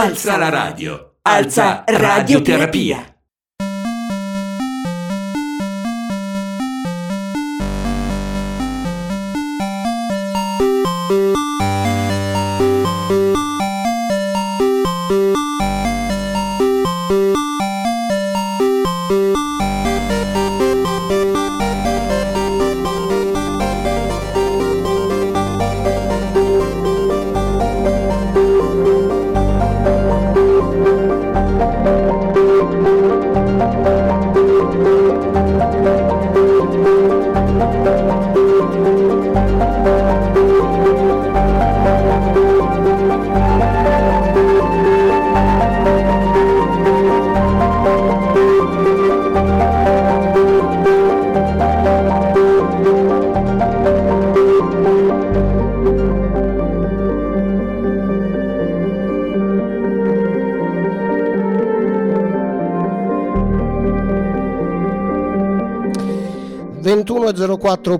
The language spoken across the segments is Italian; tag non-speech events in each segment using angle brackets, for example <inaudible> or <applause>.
Alza la radio. Alza radioterapia.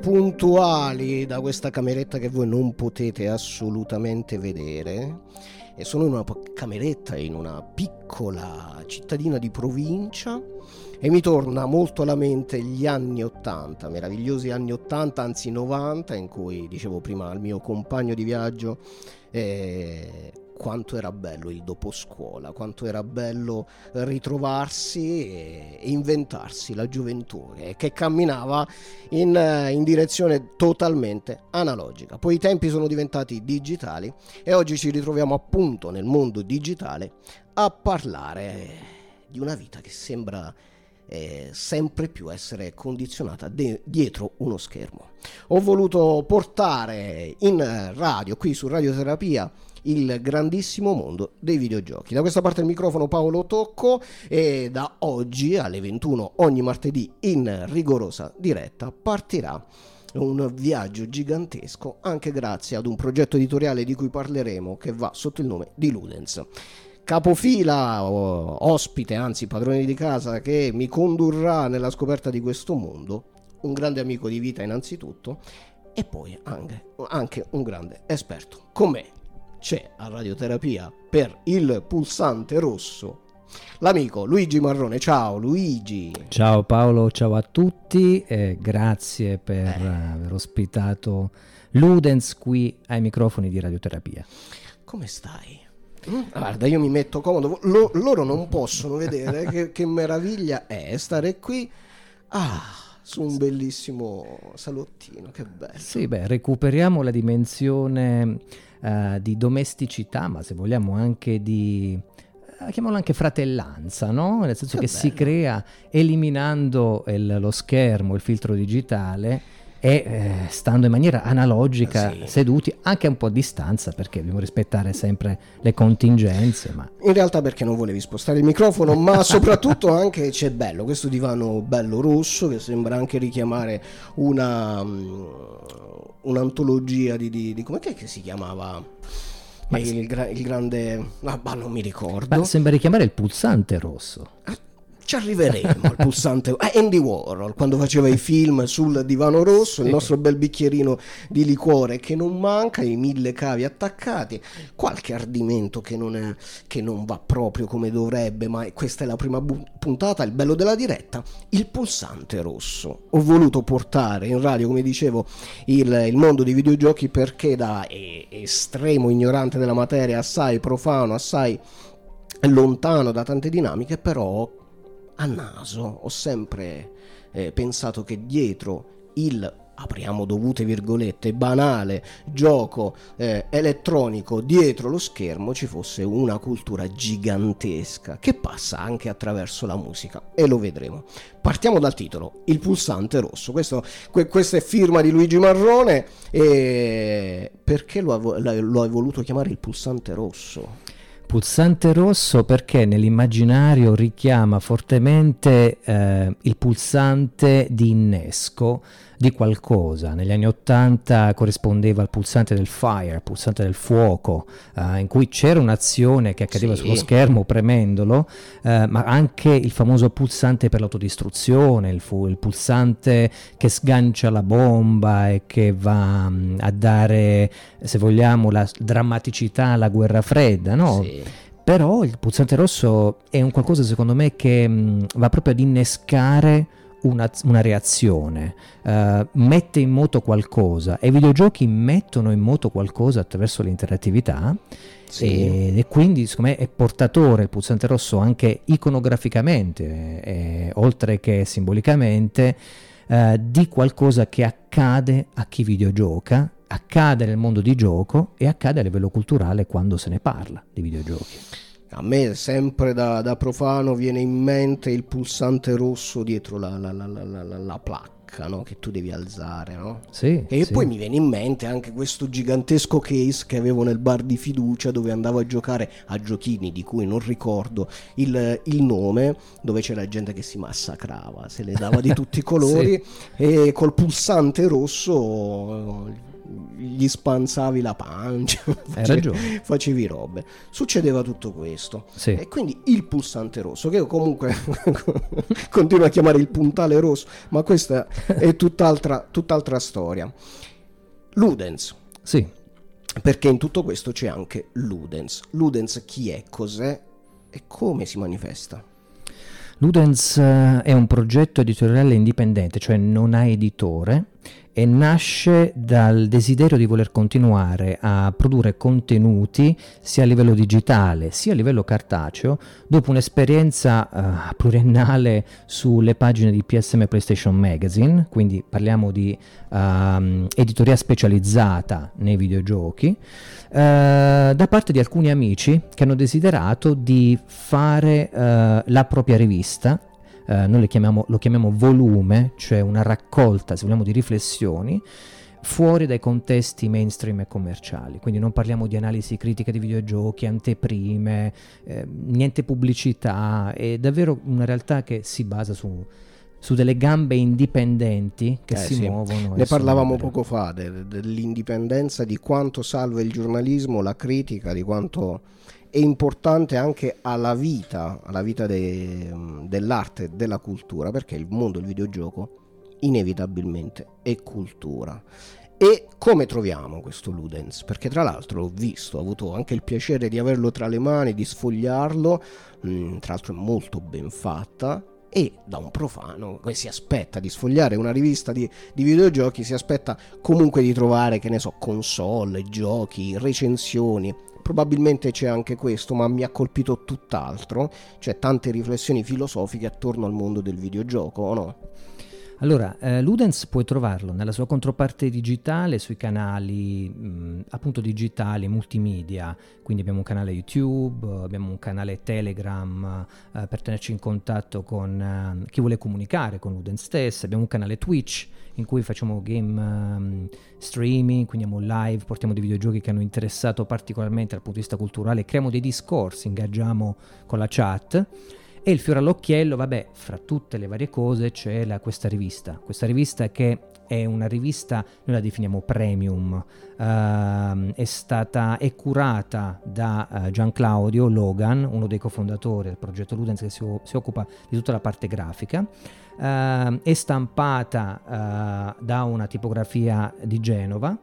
Puntuali da questa cameretta che voi non potete assolutamente vedere. E sono in una cameretta in una piccola cittadina di provincia e mi torna molto alla mente gli anni 80, meravigliosi anni 80, anzi 90 in cui dicevo prima al mio compagno di viaggio eh, quanto era bello il dopo scuola, quanto era bello ritrovarsi e inventarsi la gioventù che camminava in, eh, in, direzione totalmente analogica. Poi i tempi sono diventati digitali e oggi ci ritroviamo appunto nel mondo digitale a parlare di una vita che sembra eh, sempre più essere condizionata de- dietro uno schermo. Ho voluto portare in radio, qui su Radioterapia, il grandissimo mondo dei videogiochi. Da questa parte del microfono Paolo Tocco e da oggi alle 21 ogni martedì in rigorosa diretta partirà un viaggio gigantesco anche grazie ad un progetto editoriale di cui parleremo che va sotto il nome di Ludens. Capofila, ospite, anzi padrone di casa che mi condurrà nella scoperta di questo mondo, un grande amico di vita innanzitutto e poi anche, anche un grande esperto con me c'è a radioterapia per il pulsante rosso l'amico Luigi Marrone. Ciao Luigi. Ciao Paolo, ciao a tutti e grazie per eh. aver ospitato Ludens qui ai microfoni di radioterapia. Come stai? Mm? Guarda, io mi metto comodo, Lo, loro non possono vedere che, che meraviglia è stare qui. Ah, su un bellissimo salottino, che bello. Sì, beh, recuperiamo la dimensione uh, di domesticità, ma se vogliamo anche di uh, chiamiamolo anche fratellanza, no? Nel senso che, che si crea eliminando il, lo schermo, il filtro digitale e eh, stando in maniera analogica sì. seduti anche a un po' a distanza perché dobbiamo rispettare sempre le contingenze ma... in realtà perché non volevi spostare il microfono ma <laughs> soprattutto anche c'è bello questo divano bello rosso che sembra anche richiamare una um, un'antologia di, di, di com'è che si chiamava? Il, il, grande ah, non mi ricordo. Ma sembra richiamare il pulsante rosso. Ah, ci arriveremo al pulsante ah, Andy Warhol quando faceva i film sul divano rosso sì. il nostro bel bicchierino di liquore che non manca i mille cavi attaccati qualche ardimento che non, è, che non va proprio come dovrebbe ma questa è la prima bu- puntata il bello della diretta il pulsante rosso ho voluto portare in radio come dicevo il, il mondo dei videogiochi perché da eh, estremo ignorante della materia assai profano assai lontano da tante dinamiche però a naso ho sempre eh, pensato che dietro il apriamo dovute virgolette, banale gioco eh, elettronico dietro lo schermo ci fosse una cultura gigantesca che passa anche attraverso la musica e lo vedremo. Partiamo dal titolo, Il pulsante rosso. Questo, que, questa è firma di Luigi Marrone e perché lo, lo hai voluto chiamare il pulsante rosso? Pulsante rosso perché nell'immaginario richiama fortemente eh, il pulsante di innesco di qualcosa. Negli anni Ottanta corrispondeva al pulsante del fire, il pulsante del fuoco, eh, in cui c'era un'azione che accadeva sì. sullo schermo premendolo, eh, ma anche il famoso pulsante per l'autodistruzione, il, fu- il, pulsante che sgancia la bomba e che va mh, mm, a dare, se vogliamo, la drammaticità alla guerra fredda, no? Sì però il pulsante rosso è un qualcosa secondo me che mh, va proprio ad innescare una, una reazione, uh, mette in moto qualcosa e i videogiochi mettono in moto qualcosa attraverso l'interattività sì. e, e, quindi secondo me è portatore il pulsante rosso anche iconograficamente, eh, oltre che simbolicamente, uh, di qualcosa che accade a chi videogioca accade nel mondo di gioco e accade a livello culturale quando se ne parla di videogiochi. A me sempre da, da profano viene in mente il pulsante rosso dietro la, la, la, la placca no? che tu devi alzare. No? Sì, e sì. poi mi viene in mente anche questo gigantesco case che avevo nel bar di fiducia dove andavo a giocare a giochini di cui non ricordo il, il nome, dove c'era gente che si massacrava, se le dava di tutti i <laughs> colori sì. e col pulsante rosso gli spanzavi la pancia, <laughs> facevi, facevi, robe. Succedeva tutto questo. Sì. E quindi il pulsante rosso, che io comunque <laughs> continuo a chiamare il puntale rosso, ma questa è tutt'altra, tutt'altra storia. Ludens. Sì. Perché in tutto questo c'è anche Ludens. Ludens chi è, cos'è e come si manifesta? Ludens eh, è un progetto editoriale indipendente, cioè non ha editore e nasce dal desiderio di voler continuare a produrre contenuti sia a livello digitale sia a livello cartaceo dopo un'esperienza uh, pluriennale sulle pagine di PSM PlayStation Magazine, quindi parliamo di uh, editoria specializzata nei videogiochi, uh, da parte di alcuni amici che hanno desiderato di fare eh, la propria rivista eh, noi chiamiamo, lo chiamiamo volume, cioè una raccolta, se vogliamo, di riflessioni fuori dai contesti mainstream e commerciali. Quindi non parliamo di analisi critica di videogiochi, anteprime, eh, niente pubblicità, è davvero una realtà che si basa su, su delle gambe indipendenti che eh, si sì. muovono. Ne parlavamo poco fa de- dell'indipendenza, di quanto salva il giornalismo, la critica, di quanto è importante anche alla vita, alla vita de, dell'arte, della cultura, perché il mondo del videogioco inevitabilmente è cultura. E come troviamo questo Ludens? Perché tra l'altro l'ho visto, ho avuto anche il piacere di averlo tra le mani, di sfogliarlo, mm, tra l'altro è molto ben fatta, e da un profano che si aspetta di sfogliare una rivista di, di, videogiochi, si aspetta comunque di trovare, che ne so, console, giochi, recensioni, Probabilmente c'è anche questo, ma mi ha colpito tutt'altro, cioè tante riflessioni filosofiche attorno al mondo del videogioco, o no? Allora, eh, Ludens puoi trovarlo nella sua controparte digitale sui canali mh, appunto digitali, multimedia, quindi abbiamo un canale YouTube, abbiamo un canale Telegram eh, per tenerci in contatto con eh, chi vuole comunicare con Ludens stesso, abbiamo un canale Twitch in cui facciamo game um, streaming, quindi andiamo live, portiamo dei videogiochi che hanno interessato particolarmente dal punto di vista culturale, creiamo dei discorsi, ingaggiamo con la chat. E il fiore all'occhiello, vabbè, fra tutte le varie cose c'è la, questa rivista. Questa rivista che è una rivista, noi la definiamo premium, uh, è stata, è curata da uh, Gian Claudio Logan, uno dei cofondatori del progetto Ludens che si, si occupa di tutta la parte grafica. Uh, è stampata uh, da una tipografia di Genova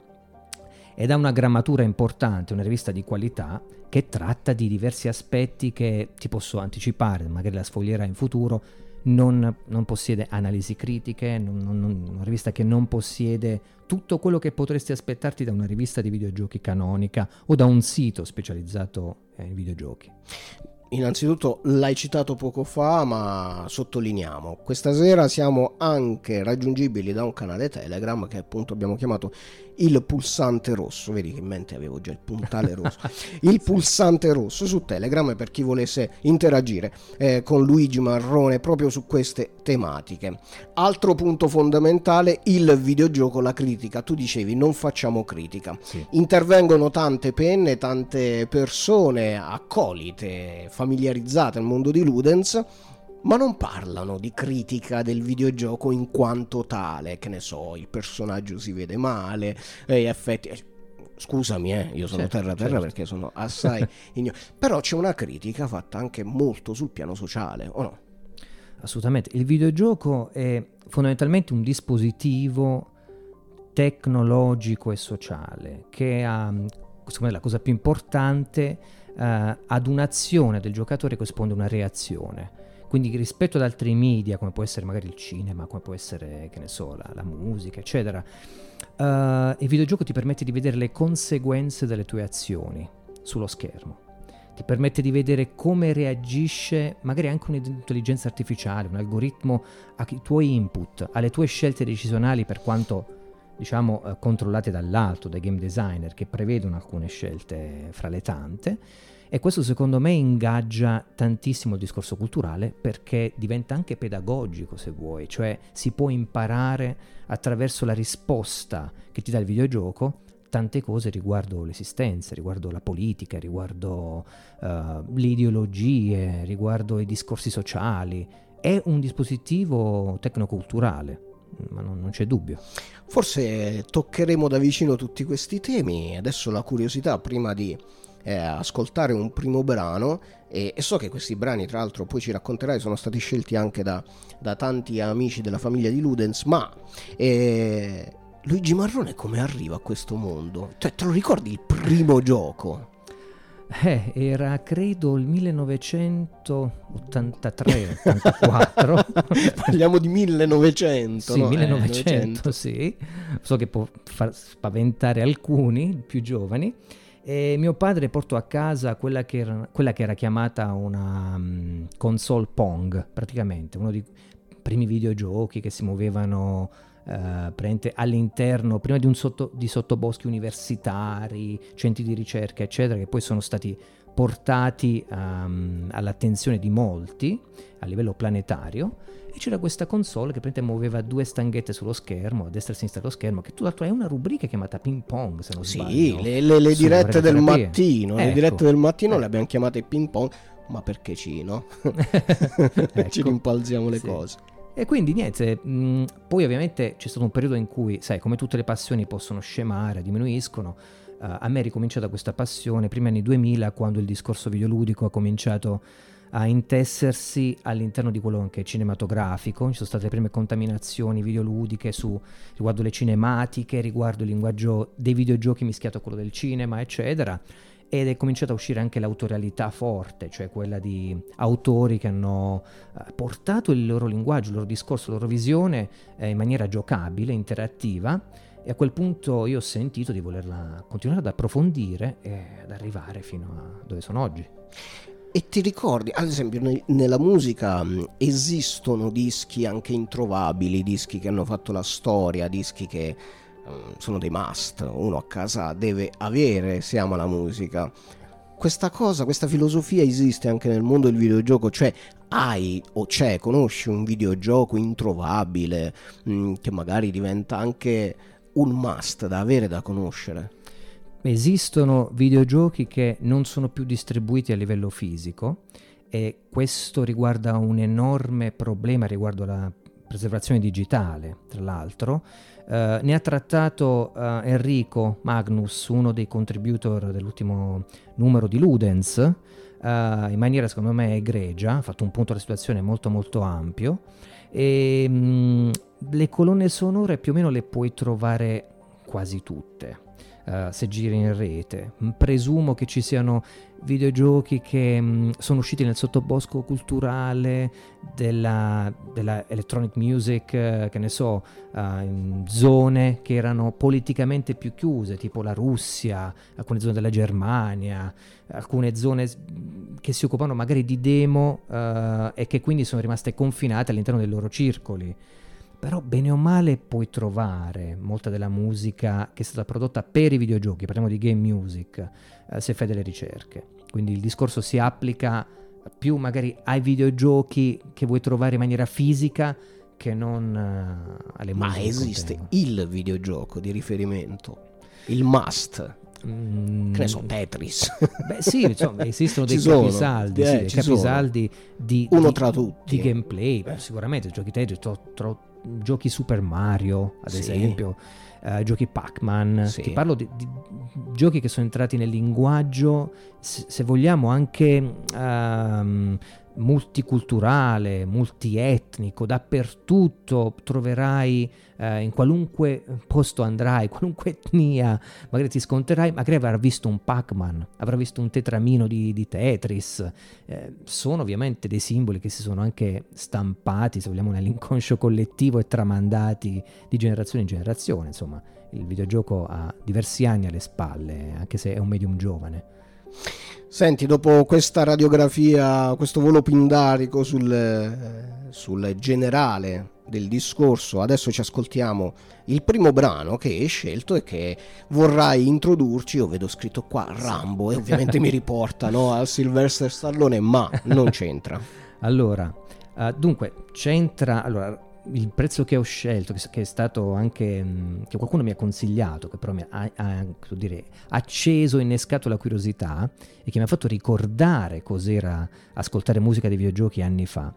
ed ha una grammatura importante, una rivista di qualità che tratta di diversi aspetti che ti posso anticipare, magari la sfoglierà in futuro, non, non possiede analisi critiche, non, non, una rivista che non possiede tutto quello che potresti aspettarti da una rivista di videogiochi canonica o da un sito specializzato in videogiochi. Innanzitutto l'hai citato poco fa, ma sottolineiamo, questa sera siamo anche raggiungibili da un canale Telegram che appunto abbiamo chiamato il pulsante rosso, vedi che in mente avevo già il puntale rosso, <laughs> il pulsante rosso su Telegram per chi volesse interagire eh, con Luigi Marrone proprio su queste tematiche. Altro punto fondamentale, il videogioco, la critica, tu dicevi non facciamo critica, sì. intervengono tante penne, tante persone accolite, familiarizzate al mondo di Ludens ma non parlano di critica del videogioco in quanto tale, che ne so, il personaggio si vede male, gli effetti... Eh, scusami, eh, io sono certo, terra terra certo. perché sono assai <laughs> ignorante, però c'è una critica fatta anche molto sul piano sociale, o no? Assolutamente, il videogioco è fondamentalmente un dispositivo tecnologico e sociale che ha, secondo me la cosa più importante, uh, ad un'azione del giocatore corrisponde una reazione. Quindi rispetto ad altri media, come può essere magari il cinema, come può essere, che ne so, la, la musica, eccetera, uh, il videogioco ti permette di vedere le conseguenze delle tue azioni sullo schermo. Ti permette di vedere come reagisce magari anche un'intelligenza artificiale, un algoritmo ai tuoi input, alle tue scelte decisionali per quanto diciamo uh, controllate dall'alto, dai game designer che prevedono alcune scelte fra le tante e questo secondo me ingaggia tantissimo il discorso culturale perché diventa anche pedagogico se vuoi, cioè si può imparare attraverso la risposta che ti dà il videogioco tante cose riguardo l'esistenza, riguardo la politica, riguardo uh, le ideologie, riguardo i discorsi sociali. È un dispositivo tecnoculturale, ma non, non c'è dubbio. Forse toccheremo da vicino tutti questi temi. Adesso la curiosità, prima di eh, ascoltare un primo brano e, e, so che questi brani tra l'altro poi ci racconterai sono stati scelti anche da, da tanti amici della famiglia di Ludens ma eh, Luigi Marrone come arriva a questo mondo? Cioè te lo ricordi il primo gioco? Eh, era credo il 1983-84. <laughs> Parliamo di 1900. Sì, no? 1900, eh, sì. So che può far spaventare alcuni più giovani. E mio padre portò a casa quella che era, quella che era chiamata una um, console Pong, praticamente, uno dei primi videogiochi che si muovevano uh, all'interno, prima di, un sotto, di sottoboschi universitari, centri di ricerca, eccetera, che poi sono stati portati um, all'attenzione di molti a livello planetario e c'era questa console che praticamente muoveva due stanghette sullo schermo, a destra e a sinistra dello schermo, che tra l'altro è una rubrica chiamata ping pong, se non sì, sbaglio. Sì, le, le, le dirette del mattino, ecco. le dirette del mattino eh. le abbiamo chiamate ping pong, ma perché ci, no? <laughs> ecco. ci rimpalziamo le sì. cose. E quindi niente, mh, mm, poi ovviamente c'è stato un periodo in cui, sai, come tutte le passioni possono scemare, diminuiscono, a me è ricominciata questa passione, primi anni 2000, quando il discorso videoludico ha cominciato a intessersi all'interno di quello che è cinematografico. Ci sono state le prime contaminazioni videoludiche su, riguardo le cinematiche, riguardo il linguaggio dei videogiochi mischiato a quello del cinema, eccetera. Ed è cominciata a uscire anche l'autorialità forte, cioè quella di autori che hanno eh, portato il loro linguaggio, il loro discorso, la loro visione eh, in maniera giocabile, interattiva. E a quel punto io ho sentito di volerla continuare ad approfondire e ad arrivare fino a dove sono oggi. E ti ricordi, ad esempio, nella musica esistono dischi anche introvabili, dischi che hanno fatto la storia, dischi che sono dei must, uno a casa deve avere se ama la musica. Questa cosa, questa filosofia esiste anche nel mondo del videogioco, cioè hai o c'è, conosci un videogioco introvabile mh, che magari diventa anche un must da avere, da conoscere esistono videogiochi che non sono più distribuiti a livello fisico e questo riguarda un enorme problema riguardo alla preservazione digitale, tra l'altro. Uh, ne ha trattato uh, Enrico Magnus, uno dei contributor dell'ultimo numero di Ludens, uh, in maniera secondo me egregia, ha fatto un punto della situazione molto molto ampio e mh, mm, le colonne sonore più o meno le puoi trovare quasi tutte uh, se giri in rete. Mm, presumo che ci siano videogiochi che mh, mm, sono usciti nel sottobosco culturale della, della electronic music, uh, che ne so, uh, in zone che erano politicamente più chiuse, tipo la Russia, alcune zone della Germania, alcune zone che si occupano magari di demo e che quindi sono rimaste confinate all'interno dei loro circoli però bene o male puoi trovare molta della musica che è stata prodotta per i videogiochi, parliamo di game music, eh, se fai delle ricerche. Quindi il discorso si applica più magari ai videogiochi che vuoi trovare in maniera fisica che non uh, alle musiche. Ma esiste il videogioco di riferimento, il must. Mm. Che ne so, Tetris. Beh, sì, insomma, esistono <laughs> dei capisaldi, eh, sì, dei capisaldi di, Uno di, tra tutti. di gameplay. Beh, sicuramente giochi Tetris, tro, tro, giochi Super Mario, ad sì. esempio. Uh, giochi Pac-Man, Sì. ti parlo di, di giochi che sono entrati nel linguaggio, se, se vogliamo anche ehm, multiculturale, multietnico, dappertutto troverai, eh, in qualunque posto andrai, <laughs> qualunque etnia, magari ti sconterai, magari avrai visto un Pac-Man, avrai visto un tetramino di, di Tetris. Eh, sono ovviamente dei simboli che si sono anche stampati, se vogliamo, nell'inconscio collettivo e tramandati di generazione in generazione. Insomma, il videogioco ha diversi anni alle spalle, anche se è un medium giovane. Senti, dopo questa radiografia, questo volo pindarico sul, eh, sul generale del discorso, adesso ci ascoltiamo il primo brano che hai scelto e che vorrai introdurci. Io vedo scritto qua Rambo e ovviamente mi riporta no, al Sylvester Stallone, ma non c'entra. <laughs> Allora, eh, dunque, c'entra... Allora, il prezzo che ho scelto, che, è stato anche... mh, che qualcuno mi ha consigliato, che però mi ha, ha, dire, acceso, innescato la curiosità e che mi ha fatto ricordare cos'era ascoltare musica dei videogiochi anni fa.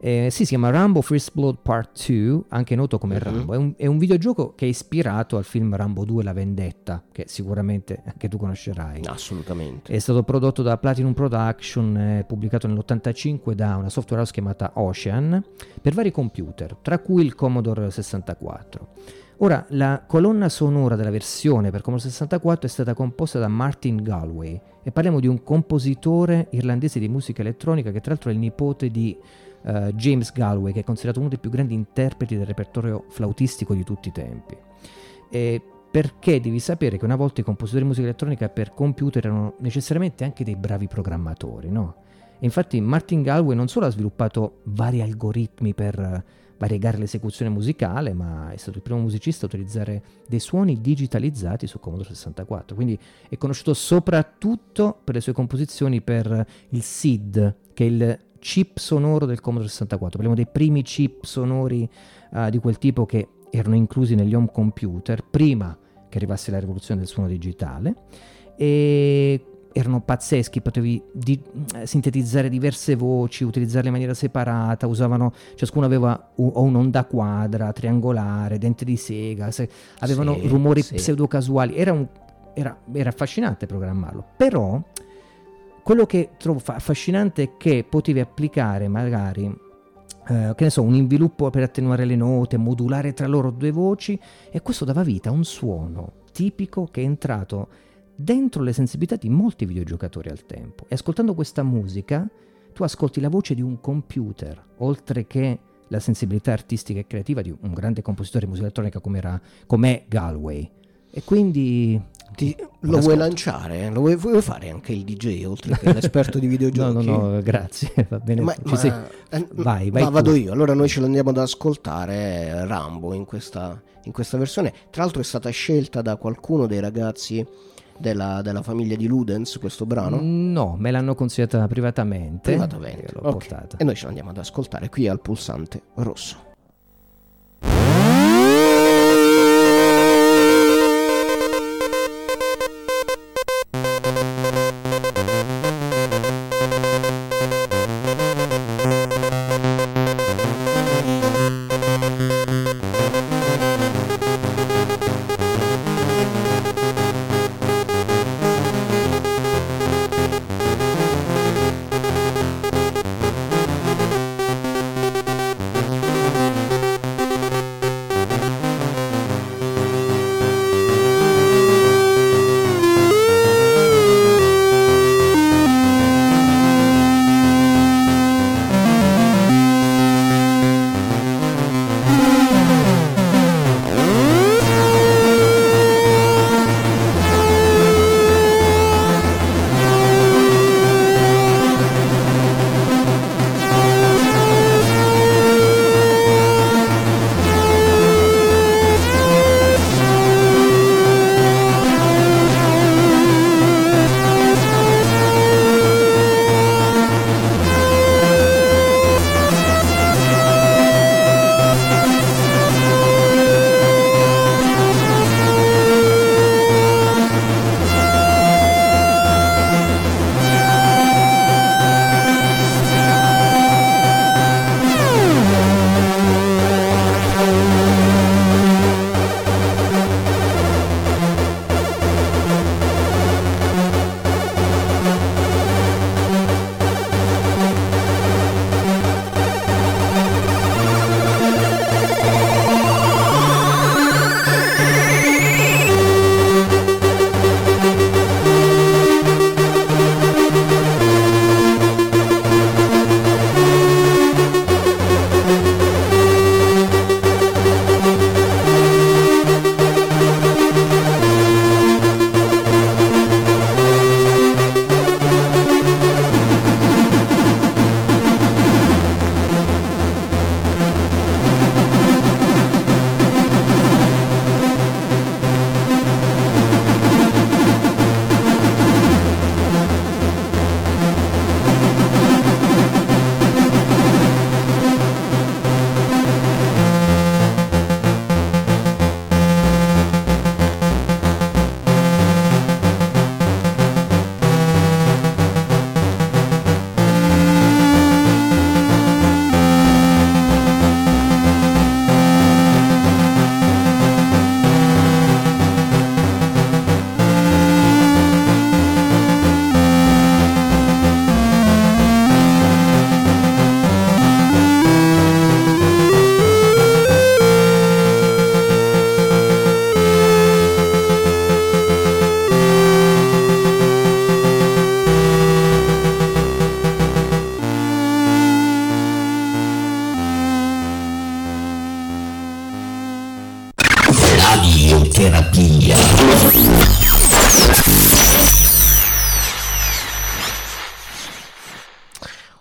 Eh, sì, si chiama Rambo First Blood Part 2, anche noto come Mhm. Rambo. È un, è un videogioco che è ispirato al film Rambo 2 La Vendetta, che sicuramente anche tu conoscerai. Assolutamente. È stato prodotto da Platinum Production, eh, pubblicato nell'85 da una software house chiamata Ocean per vari computer, tra cui il Commodore 64. Ora, la colonna sonora della versione per Commodore 64 è stata composta da Martin Galway e parliamo di un compositore irlandese di musica elettronica che tra l'altro è il nipote di eh, James Galway, che è considerato uno dei più grandi interpreti del repertorio flautistico di tutti i tempi. E perché devi sapere che una volta i compositori di musica elettronica per computer erano necessariamente anche dei bravi programmatori, no? Infatti Martin Galway non solo ha sviluppato vari algoritmi per eh, variegare l'esecuzione musicale, ma è stato il primo musicista a utilizzare dei suoni digitalizzati su Commodore 64. Quindi è conosciuto soprattutto per le sue composizioni per il SID, che è il chip sonoro del Commodore 64. Parliamo dei primi chip sonori eh, di quel tipo che erano inclusi negli home computer prima che arrivasse la rivoluzione del suono digitale e erano pazzeschi, potevi di- eh, sintetizzare diverse voci, utilizzarle in maniera separata, usavano, ciascuno aveva u- un'onda quadra, triangolare, dente di sega, se- avevano Sì, rumori sì. pseudo casuali, era, un- era- era affascinante programmarlo, però quello che trovo fa- affascinante è che potevi applicare magari eh, che ne so, un inviluppo per attenuare le note, modulare tra loro due voci e questo dava vita a un suono tipico che è entrato dentro le sensibilità di molti videogiocatori al tempo. E ascoltando questa musica tu ascolti la voce di un computer, oltre che la sensibilità artistica e creativa di un grande compositore di musica elettronica come era, com'è Galway. E quindi... Ti- lo vuoi lanciare? Lo vuoi, vuoi fare anche il DJ oltre che l'esperto di <laughs> No, videogiochi? no, no, grazie, <laughs> va bene. Ma- ma- sei- eh, Vai, vai ma vado io. Allora noi ce l'andiamo ad ascoltare eh, Rambo in questa, in questa versione. Tra l'altro è stata scelta da qualcuno dei ragazzi della, della famiglia di Ludens questo brano. No, me l'hanno consigliata privatamente. Privatamente. l'ho Ok. portata. E noi ce l'andiamo ad ascoltare qui al pulsante rosso.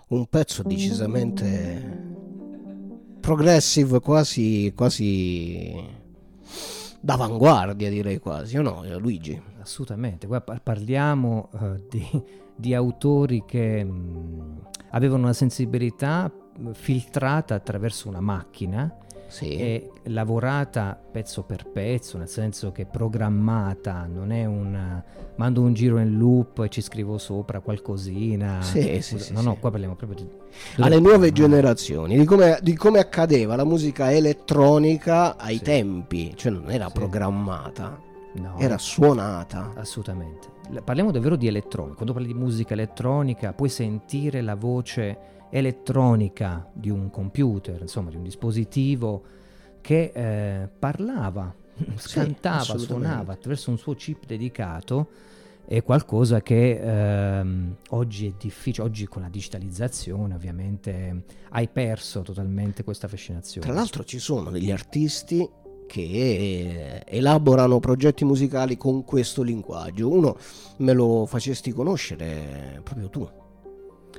Un pezzo decisamente progressive, quasi, quasi d'avanguardia direi quasi, o no Luigi? Assolutamente, Guarda, parliamo uh, di, di, autori che mh, avevano una sensibilità filtrata attraverso una macchina sì. è lavorata pezzo per pezzo, nel senso che programmata, non è un mando un giro in loop e ci scrivo sopra qualcosina. Sì, sì, sì, no, no, qua parliamo proprio di... Alle nuove generazioni, di come, di come, accadeva la musica elettronica ai tempi, cioè non era programmata. No, era suonata. Assolutamente. Parliamo davvero di elettronica. Quando parli di musica elettronica puoi sentire la voce elettronica di un computer, insomma di un dispositivo che eh, parlava, cantava, sì, suonava attraverso un suo chip dedicato è qualcosa che ehm, oggi è difficile, oggi con la digitalizzazione ovviamente hai perso totalmente questa fascinazione. Tra l'altro ci sono degli artisti che elaborano progetti musicali con questo linguaggio. Uno me lo facesti conoscere proprio tu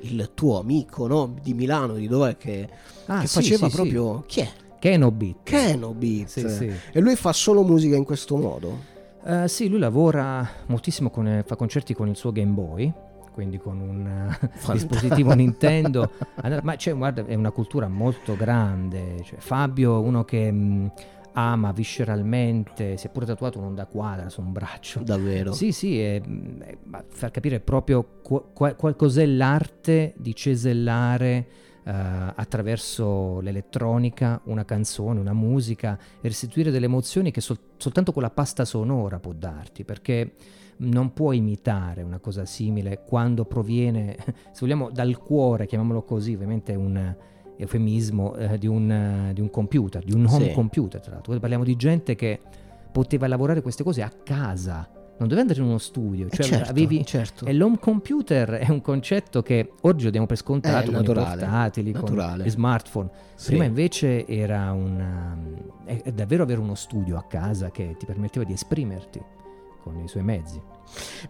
il tuo amico no? di Milano, di dov'è che, ah, che sì, faceva sì, proprio... Chi è? Keno Beat. Keno Beat. E lui fa solo musica in questo modo? Uh, sì, lui lavora moltissimo, con, fa concerti con il suo Game Boy, quindi con un uh, dispositivo Nintendo. <laughs> Ma c'è, guarda, è una cultura molto grande. Cioè, Fabio, uno che... Mh, ama visceralmente, si è pure tatuato un'onda quadra su un braccio. Davvero? Sì, sì, è, è, far capire proprio qual, qual, cos'è l'arte di cesellare uh, attraverso l'elettronica una canzone, una musica e restituire delle emozioni che sol- soltanto con la pasta sonora può darti, perché non può imitare una cosa simile quando proviene, <laughs> se vogliamo, dal cuore, chiamiamolo così, ovviamente è un eufemismo eh, di, un, uh, di, un, computer, di un home sì. computer tra l'altro. Parliamo di gente che poteva lavorare queste cose a casa, non doveva andare in uno studio. Eh, cioè certo, avevi, certo. E l'home computer è un concetto che oggi lo diamo per scontato eh, con naturale, i portatili, naturale. con gli smartphone. Sì. Prima invece era una, è, è davvero avere uno studio a casa che ti permetteva di esprimerti con i suoi mezzi.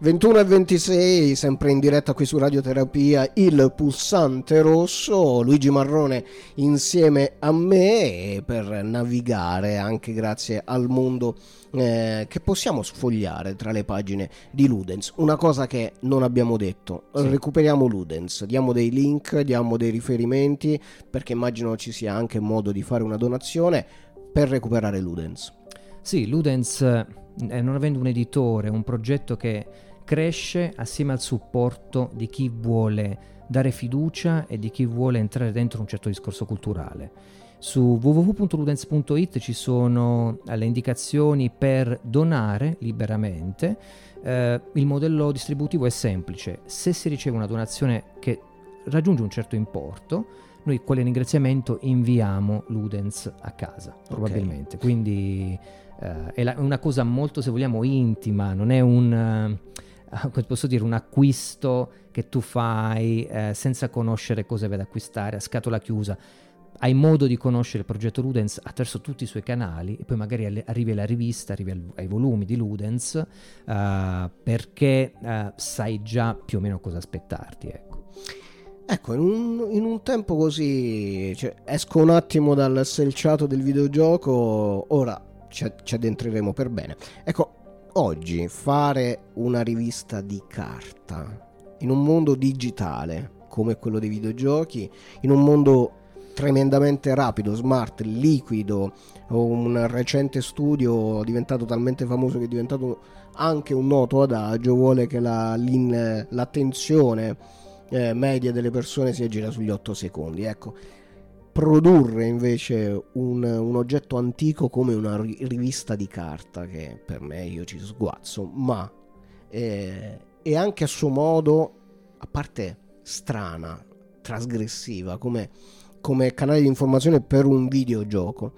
21 e 26, sempre in diretta qui su Radioterapia, il pulsante rosso, Luigi Marrone insieme a me per navigare anche grazie al mondo eh, che possiamo sfogliare tra le pagine di Ludens. Una cosa che non abbiamo detto, sì. recuperiamo Ludens, diamo dei link, diamo dei riferimenti perché immagino ci sia anche modo di fare una donazione per recuperare Ludens. Sì, Ludens eh, non avendo un editore, un progetto che cresce assieme al supporto di chi vuole dare fiducia e di chi vuole entrare dentro un certo discorso culturale. Su www.ludens.it ci sono le indicazioni per donare liberamente. Eh, il modello distributivo è semplice. Se si riceve una donazione che raggiunge un certo importo, noi quale ringraziamento inviamo Ludens a casa, probabilmente. Okay. Quindi eh, è la, una cosa molto, se vogliamo, intima, non è un, <laughs> uh, posso dire, un acquisto che tu fai uh, senza conoscere cosa vai ad acquistare a scatola chiusa. Hai modo di conoscere il progetto Ludens attraverso tutti i suoi canali e poi magari arrivi alla rivista, arrivi al, ai volumi di Ludens uh, perché sai già più o meno cosa aspettarti. Ecco. Ecco, in un, in un, tempo così, cioè, esco un attimo dal selciato del videogioco, ora ci, ci addentreremo per bene. Ecco, oggi fare una rivista di carta in un mondo digitale come quello dei videogiochi, in un mondo tremendamente rapido, smart, liquido, un recente studio diventato talmente famoso che è diventato anche un noto adagio, vuole che la, l'attenzione eh, media delle persone si aggira sugli 8 secondi. Ecco, produrre invece un, un, oggetto antico come una rivista di carta che per me io ci sguazzo ma eh, è anche a suo modo a parte strana trasgressiva come, come canale di informazione per un videogioco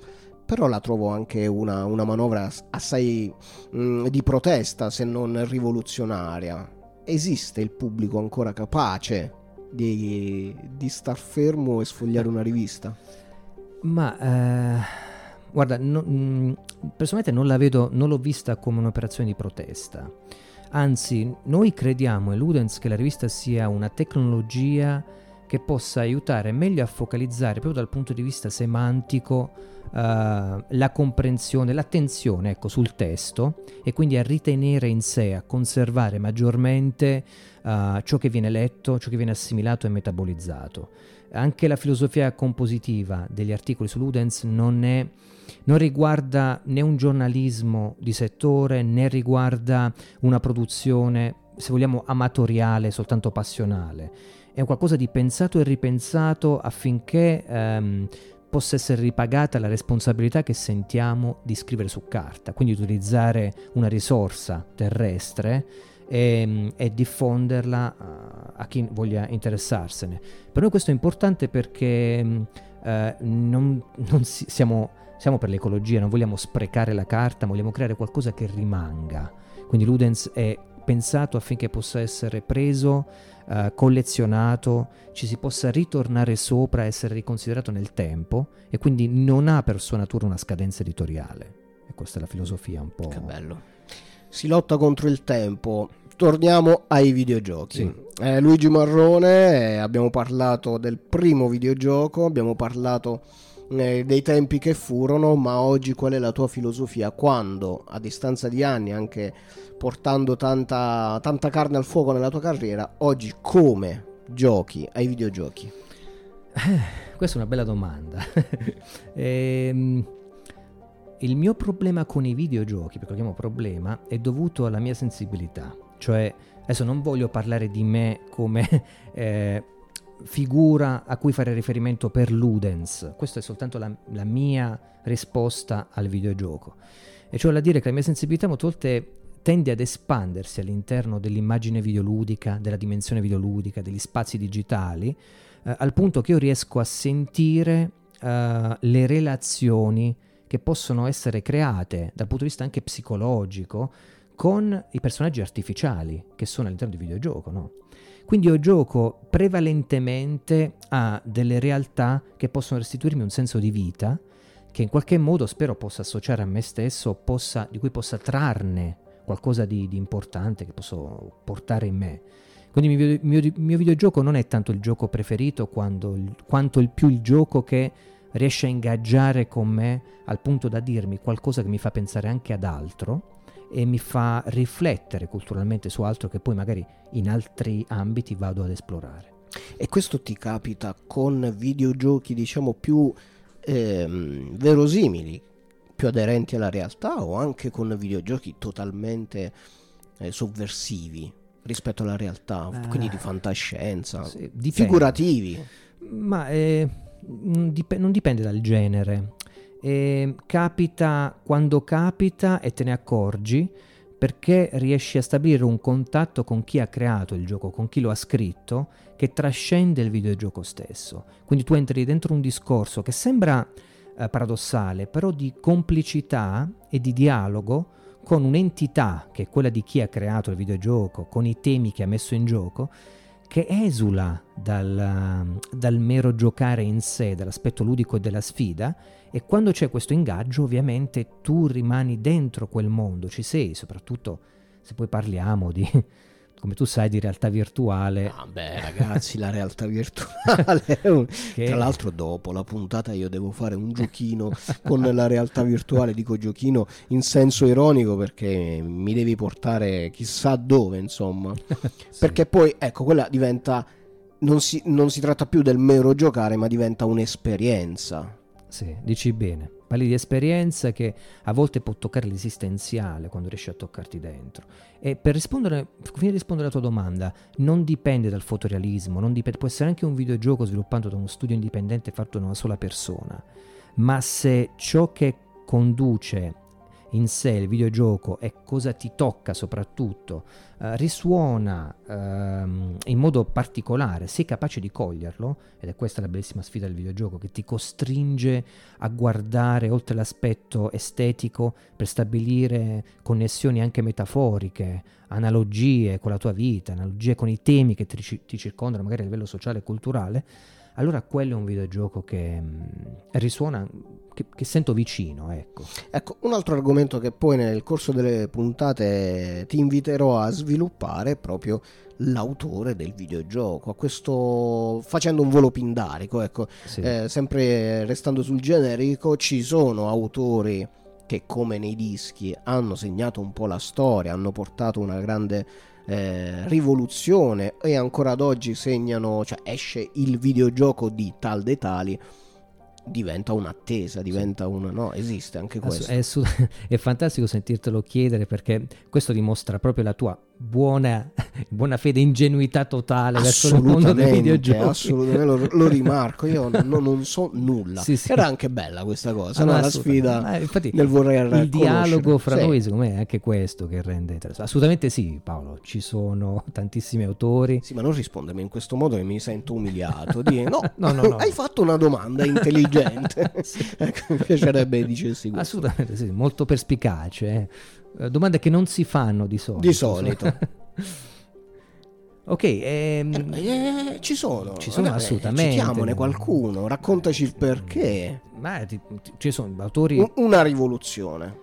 però la trovo anche una, una manovra assai mh, mm, di protesta se non rivoluzionaria. Esiste il pubblico ancora capace di, di star fermo e sfogliare una rivista? Ma eh, guarda, no, mh, mm, personalmente non la vedo, non l'ho vista come un'operazione di protesta. Anzi, noi crediamo in Ludens che la rivista sia una tecnologia che possa aiutare meglio a focalizzare proprio dal punto di vista semantico uh, la comprensione, l'attenzione ecco, sul testo e quindi a ritenere in sé, a conservare maggiormente uh, ciò che viene letto, ciò che viene assimilato e metabolizzato. Anche la filosofia compositiva degli articoli su Ludens non, è, non riguarda né un giornalismo di settore né riguarda una produzione, se vogliamo, amatoriale, soltanto passionale è qualcosa di pensato e ripensato affinché ehm, possa essere ripagata la responsabilità che sentiamo di scrivere su carta, quindi utilizzare una risorsa terrestre e, ehm, e diffonderla a, a chi voglia interessarsene. Per noi questo è importante perché mm, eh, non, non si, siamo, siamo per l'ecologia, non vogliamo sprecare la carta, vogliamo creare qualcosa che rimanga. Quindi Ludens è pensato affinché possa essere preso uh, collezionato, ci si possa ritornare sopra, essere riconsiderato nel tempo e quindi non ha per sua natura una scadenza editoriale. E questa è la filosofia un po'. Che bello. Si lotta contro il tempo. Torniamo ai videogiochi. Sì. Eh, Luigi Marrone, eh, abbiamo parlato del primo videogioco, abbiamo parlato eh, dei tempi che furono, ma oggi qual è la tua filosofia? Quando, a distanza di anni, anche portando tanta, tanta carne al fuoco nella tua carriera, oggi come giochi ai videogiochi? Eh, questa è una bella domanda. <laughs> ehm, il mio problema con i videogiochi, perché lo chiamo problema, è dovuto alla mia sensibilità. Cioè, adesso non voglio parlare di me come <laughs> eh, figura a cui fare riferimento per Ludens. Questa è soltanto la, la mia risposta al videogioco. E cioè da dire che la mia sensibilità molte volte tende ad espandersi all'interno dell'immagine videoludica, della dimensione videoludica, degli spazi digitali, eh, al punto che io riesco a sentire eh, le relazioni che possono essere create dal punto di vista anche psicologico con i personaggi artificiali che sono all'interno di videogioco, no? Quindi io gioco prevalentemente a delle realtà che possono restituirmi un senso di vita, che in qualche modo spero possa associare a me stesso, possa, di cui possa trarne qualcosa di, di importante che posso portare in me. Quindi il mio, mio, mio videogioco non è tanto il gioco preferito il, quanto il più il gioco che riesce a ingaggiare con me al punto da dirmi qualcosa che mi fa pensare anche ad altro e mi fa riflettere culturalmente su altro che poi magari in altri ambiti vado ad esplorare. E questo ti capita con videogiochi diciamo più ehm, verosimili, più aderenti alla realtà o anche con videogiochi totalmente eh, sovversivi rispetto alla realtà, eh, quindi di fantascienza, sì, figurativi. Ma eh, non, dip- non, dipende dal genere. Eh, capita quando capita e te ne accorgi perché riesci a stabilire un contatto con chi ha creato il gioco, con chi lo ha scritto, che trascende il videogioco stesso. Quindi tu entri dentro un discorso che sembra eh, paradossale, però di complicità e di dialogo con un'entità che è quella di chi ha creato il videogioco, con i temi che ha messo in gioco, che esula dal, dal mero giocare in sé, dall'aspetto ludico della sfida, e quando c'è questo ingaggio ovviamente tu rimani dentro quel mondo, ci sei, soprattutto se poi parliamo di <laughs> come tu sai, di realtà virtuale. Ah, beh, <laughs> ragazzi, la realtà <laughs> virtuale. Che... Tra l'altro, dopo la puntata, io devo fare un giochino con la realtà virtuale. Dico giochino in senso ironico perché mi devi portare chissà dove, insomma. sì. Perché poi, ecco, quella diventa. Non si, non si tratta più del mero giocare, ma diventa un'esperienza. Sì, dici bene. Parli di esperienza che a volte può toccare l'esistenziale quando riesci a toccarti dentro. E per rispondere, di rispondere alla tua domanda, non dipende dal fotorealismo, dipende, può essere anche un videogioco sviluppato da uno studio indipendente fatto da una sola persona, ma se ciò che conduce in sé il videogioco e cosa ti tocca soprattutto, eh, risuona ehm, in modo particolare, sei capace di coglierlo, ed è questa la bellissima sfida del videogioco, che ti costringe a guardare oltre l'aspetto estetico per stabilire connessioni anche metaforiche, analogie con la tua vita, analogie con i temi che ti, ti circondano, magari a livello sociale e culturale, allora quello è un videogioco che mh, risuona, che, che, sento vicino. Ecco. ecco, un altro argomento che poi nel corso delle puntate ti inviterò a sviluppare è proprio l'autore del videogioco, a questo facendo un volo pindarico, ecco, sì. eh, sempre restando sul generico, ci sono autori che come nei dischi hanno segnato un po' la storia, hanno portato una grande eh, rivoluzione e ancora ad oggi segnano, cioè esce il videogioco di tal dei tali diventa un'attesa, diventa un... no, esiste anche questo. È, su- <laughs> è, fantastico sentirtelo chiedere perché questo dimostra proprio la tua buona, <laughs> buona fede, ingenuità totale verso il mondo dei videogiochi. Assolutamente, lo, lo <laughs> rimarco, io non, non so nulla. Sì, sì. Era anche bella questa cosa, ah, no? la sfida eh, infatti, nel voler Il dialogo fra sì. noi secondo me è anche questo che rende interessante. Assolutamente sì Paolo, ci sono tantissimi autori. Sì, ma non rispondermi in questo modo che mi sento umiliato. Di, no, no, no, no, hai fatto una domanda intelligente. <laughs> ecco, mi piacerebbe dicessi questo. Assolutamente sì, molto perspicace. Eh. Eh, domande che non si fanno di solito. Di solito. <laughs> ok, ehm, eh, eh, ci sono. Ci sono Vabbè, assolutamente. Citiamone qualcuno, raccontaci il perché. Ma ti, ti, ci sono autori... Un, una rivoluzione.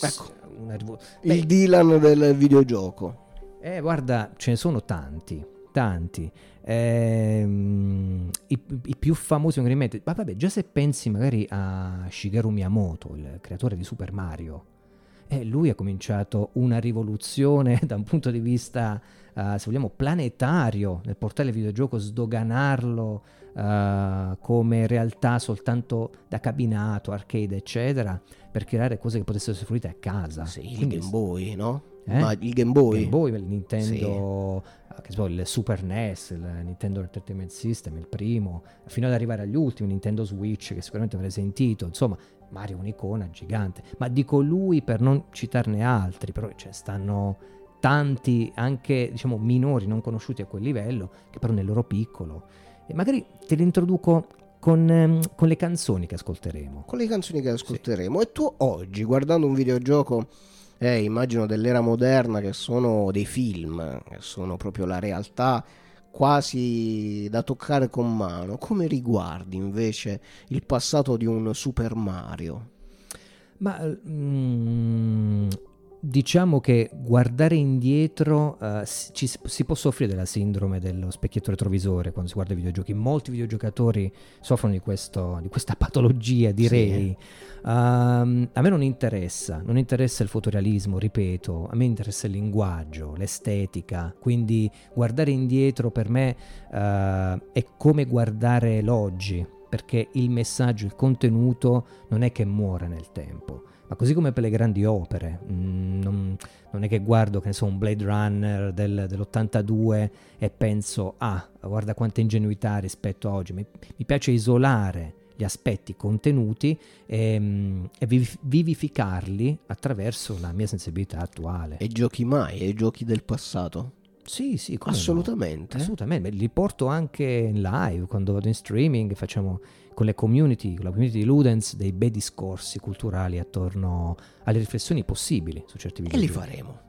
Ecco, una rivo- il Beh, Dylan del videogioco. Eh, guarda, ce ne sono tanti, tanti. Ehm, i, i, più famosi mente, ma vabbè, già se pensi magari a Shigeru Miyamoto, il creatore di Super Mario, e lui ha cominciato una rivoluzione <laughs> da un punto di vista, uh, se vogliamo, planetario nel portare il videogioco, sdoganarlo uh, come realtà soltanto da cabinato, arcade, eccetera, per creare cose che potessero essere fruite a casa. Sì, Quindi, il Game Boy, no? Eh? Ma il Game Boy? Game Boy, il Nintendo, sì. so, il Super NES, il Nintendo Entertainment System, il primo, fino ad arrivare agli ultimi, Nintendo Switch, che sicuramente avrei sentito, insomma, Mario è un'icona gigante, ma dico lui per non citarne altri, però ce ne stanno tanti anche diciamo minori, non conosciuti a quel livello, che però nel loro piccolo. E magari te li introduco con, ehm, con, le canzoni che ascolteremo. Con le canzoni che ascolteremo. Sì. E tu oggi, guardando un videogioco, eh, immagino dell'era moderna, che sono dei film, che sono proprio la realtà quasi da toccare con mano. Come riguardi invece il passato di un Super Mario? Ma mm, diciamo che guardare indietro uh, ci, si può soffrire della sindrome dello specchietto retrovisore quando si guarda i videogiochi. Molti videogiocatori soffrono di, questo, di questa <laughs> patologia, direi. Sì. Um, a me non interessa, non interessa il fotorealismo, ripeto, a me interessa il linguaggio, l'estetica, quindi guardare indietro per me uh, è come guardare l'oggi, perché il messaggio, il contenuto non è che muore nel tempo ma così come per le grandi opere, mm, non, non, è che guardo che ne so, un Blade Runner del, dell'82 e penso, ah, guarda quanta ingenuità rispetto a oggi, mi, mi piace isolare gli aspetti contenuti e, mm, e, vivificarli attraverso la mia sensibilità attuale. E giochi mai? E giochi del passato? Sì, sì, assolutamente. No? Assolutamente, li porto anche in live quando vado in streaming, facciamo con le community, con la community di Ludens, dei bei discorsi culturali attorno alle riflessioni possibili su certi video. E li faremo.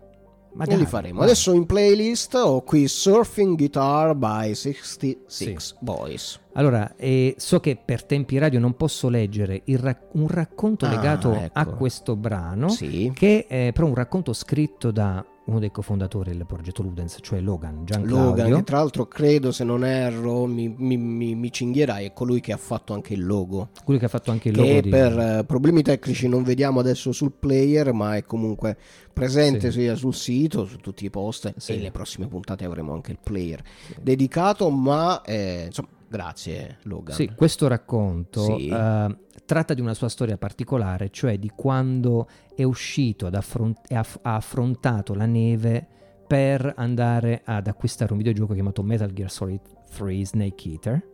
Magari, e li faremo. Adesso in playlist ho qui Surfing Guitar by 66 sì. Boys. Allora, eh, so che per tempi radio non posso leggere rac- un racconto ah, legato ecco. a questo brano, sì. che è però un racconto scritto da uno dei cofondatori del progetto Ludens, cioè Logan, Giancarlo. Logan, che tra l'altro credo, se non erro, mi, mi, mi, mi cinghierai, è colui che ha fatto anche il logo. Colui che ha fatto anche il logo. Che di... per uh, problemi tecnici non vediamo adesso sul player, ma è comunque presente sì. sia sul sito, su tutti i post, sì. e le prossime puntate avremo anche il player sì. dedicato, ma eh, insomma, grazie Logan. Sì, questo racconto... Sì. Uh, tratta di una sua storia particolare, cioè di quando è uscito e affront- ha affrontato la neve per andare ad acquistare un videogioco chiamato Metal Gear Solid 3 Snake Eater.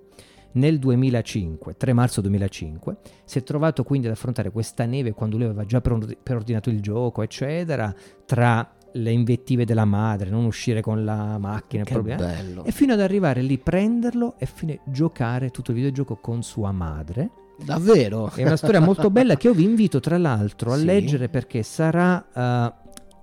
Nel 2005, 3 marzo 2005, si è trovato quindi ad affrontare questa neve quando lui aveva già preordinato il gioco, eccetera, tra le invettive della madre, non uscire con la macchina, che bello. e fino ad arrivare lì, prenderlo e fine giocare tutto il videogioco con sua madre Davvero? È una storia molto <laughs> bella che io vi invito tra l'altro a sì. leggere perché sarà uh,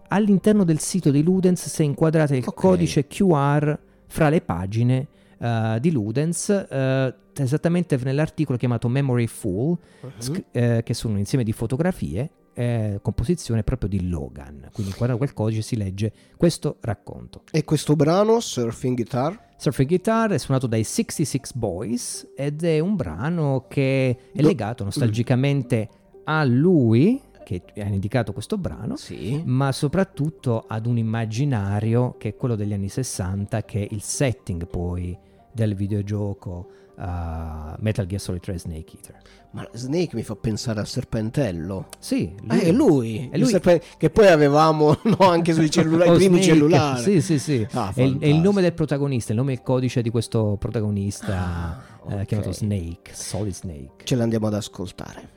all'interno del sito di Ludens se inquadrate il okay. codice QR fra le pagine. uh, di Ludens, uh, esattamente nell'articolo chiamato Memory Full, uh-huh. sc- eh, che sono un insieme di fotografie eh, composizione proprio di Logan. Quindi guardando quel codice si legge questo racconto. E questo brano, Surfing Guitar? Surfing Guitar è suonato dai 66 Boys ed è un brano che è legato nostalgicamente a lui, che ha indicato questo brano, sì. ma soprattutto ad un immaginario che è quello degli anni 60, che è il setting poi del videogioco uh, Metal Gear Solid 3 Snake Eater. Ma Snake mi fa pensare al serpentello. Sì, lui. Eh, è lui, è lui. Serpen- che poi avevamo <laughs> no, anche sui <laughs> cellulari, i primi Snake. cellulari. Sì, sì, sì. Ah, è, il, è, il nome del protagonista, il nome e il codice di questo protagonista ah, okay. eh, chiamato Snake, Solid Snake. Ce l'andiamo ad ascoltare.